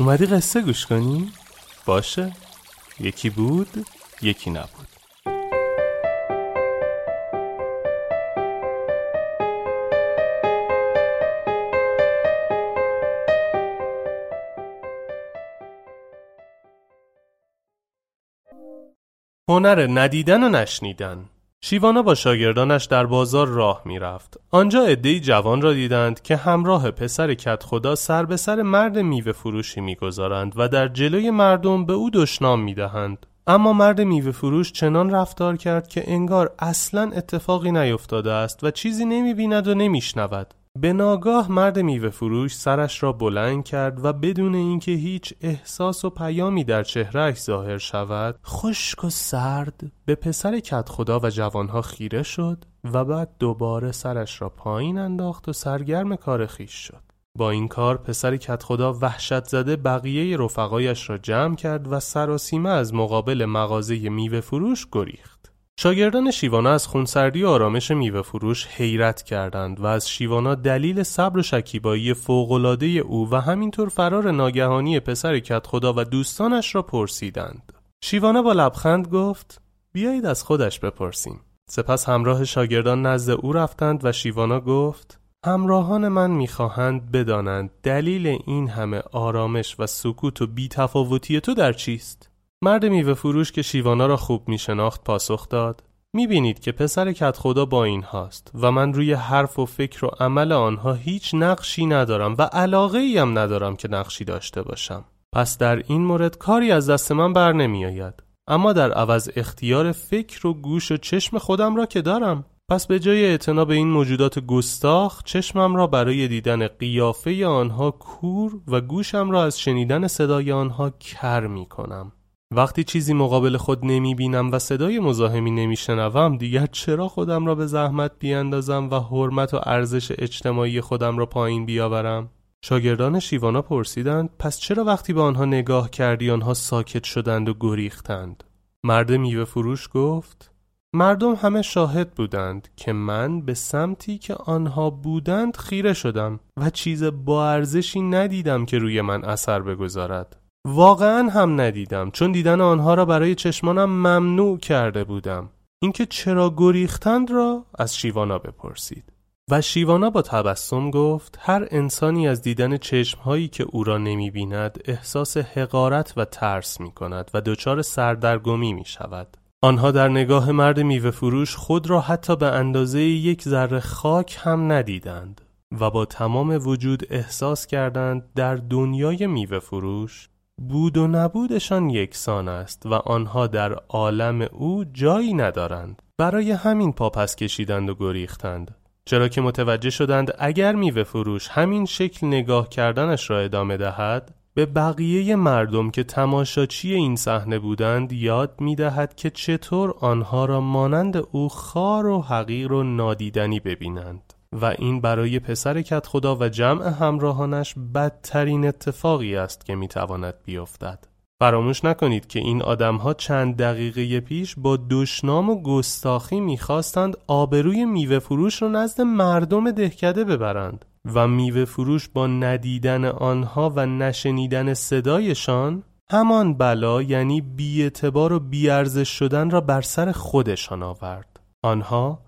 اومدی قصه گوش کنی؟ باشه. یکی بود یکی نبود. هنر ندیدن و نشنیدن. شیوانا با شاگردانش در بازار راه می‌رفت. آنجا عدهای جوان را دیدند که همراه پسر کت خدا سر به سر مرد میوه فروشی می‌گذارند و در جلوی مردم به او دشنام می‌دهند. اما مرد میوه فروش چنان رفتار کرد که انگار اصلا اتفاقی نیفتاده است و چیزی نمی‌بیند و نمیشنود. به ناگاه مرد میوه فروش سرش را بلند کرد و بدون اینکه هیچ احساس و پیامی در چهرهش ظاهر شود خشک و سرد به پسر کت خدا و جوانها خیره شد و بعد دوباره سرش را پایین انداخت و سرگرم کار خیش شد. با این کار پسر کت خدا وحشت زده بقیه رفقایش را جمع کرد و سراسیمه از مقابل مغازه میوه فروش گریخت. شاگردان شیوانا از خونسردی و آرامش میوه فروش حیرت کردند و از شیوانا دلیل صبر و شکیبایی فوقالعاده او و همینطور فرار ناگهانی پسر کت خدا و دوستانش را پرسیدند. شیوانا با لبخند گفت: بیایید از خودش بپرسیم. سپس همراه شاگردان نزد او رفتند و شیوانا گفت: همراهان من می‌خواهند بدانند دلیل این همه آرامش و سکوت و بیتفاوتی تو در چیست؟ مرد میوه فروش که شیوانا را خوب می شناخت پاسخ داد. می بینید که پسر کت خدا با این هاست و من روی حرف و فکر و عمل آنها هیچ نقشی ندارم و علاقه ایم ندارم که نقشی داشته باشم. پس در این مورد کاری از دست من بر نمی آید اما در عوض اختیار فکر و گوش و چشم خودم را که دارم. پس به جای اعتنا به این موجودات گستاخ چشمم را برای دیدن قیافه آنها کور و گوشم را از شنیدن صدای آنها کر می کنم وقتی چیزی مقابل خود نمی بینم و صدای مزاحمی نمی شنوم دیگر چرا خودم را به زحمت بیاندازم و حرمت و ارزش اجتماعی خودم را پایین بیاورم؟ شاگردان شیوانا پرسیدند پس چرا وقتی به آنها نگاه کردی آنها ساکت شدند و گریختند؟ مرد میوه فروش گفت مردم همه شاهد بودند که من به سمتی که آنها بودند خیره شدم و چیز با ارزشی ندیدم که روی من اثر بگذارد. واقعا هم ندیدم چون دیدن آنها را برای چشمانم ممنوع کرده بودم. اینکه چرا گریختند را از شیوانا بپرسید. و شیوانا با تبسم گفت هر انسانی از دیدن چشمهایی که او را نمی بیند احساس حقارت و ترس می کند و دچار سردرگمی می شود آنها در نگاه مرد میوه فروش خود را حتی به اندازه یک ذره خاک هم ندیدند و با تمام وجود احساس کردند در دنیای میوه فروش بود و نبودشان یکسان است و آنها در عالم او جایی ندارند. برای همین پاپس کشیدند و گریختند. چرا که متوجه شدند اگر میوه فروش همین شکل نگاه کردنش را ادامه دهد به بقیه مردم که تماشاچی این صحنه بودند یاد می دهد که چطور آنها را مانند او خار و حقیر و نادیدنی ببینند. و این برای پسر کت خدا و جمع همراهانش بدترین اتفاقی است که می تواند بیفتد. فراموش نکنید که این آدمها چند دقیقه پیش با دشنام و گستاخی می‌خواستند آبروی میوه فروش را نزد مردم دهکده ببرند و میوه فروش با ندیدن آنها و نشنیدن صدایشان همان بلا یعنی بیاعتبار و بیارزش شدن را بر سر خودشان آورد آنها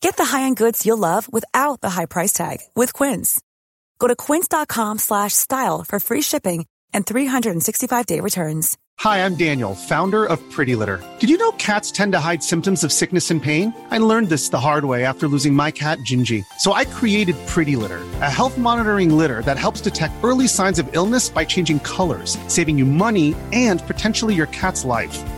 Get the high-end goods you'll love without the high price tag with Quince. Go to quince.com/style for free shipping and 365-day returns. Hi, I'm Daniel, founder of Pretty Litter. Did you know cats tend to hide symptoms of sickness and pain? I learned this the hard way after losing my cat, Gingy. So I created Pretty Litter, a health monitoring litter that helps detect early signs of illness by changing colors, saving you money and potentially your cat's life.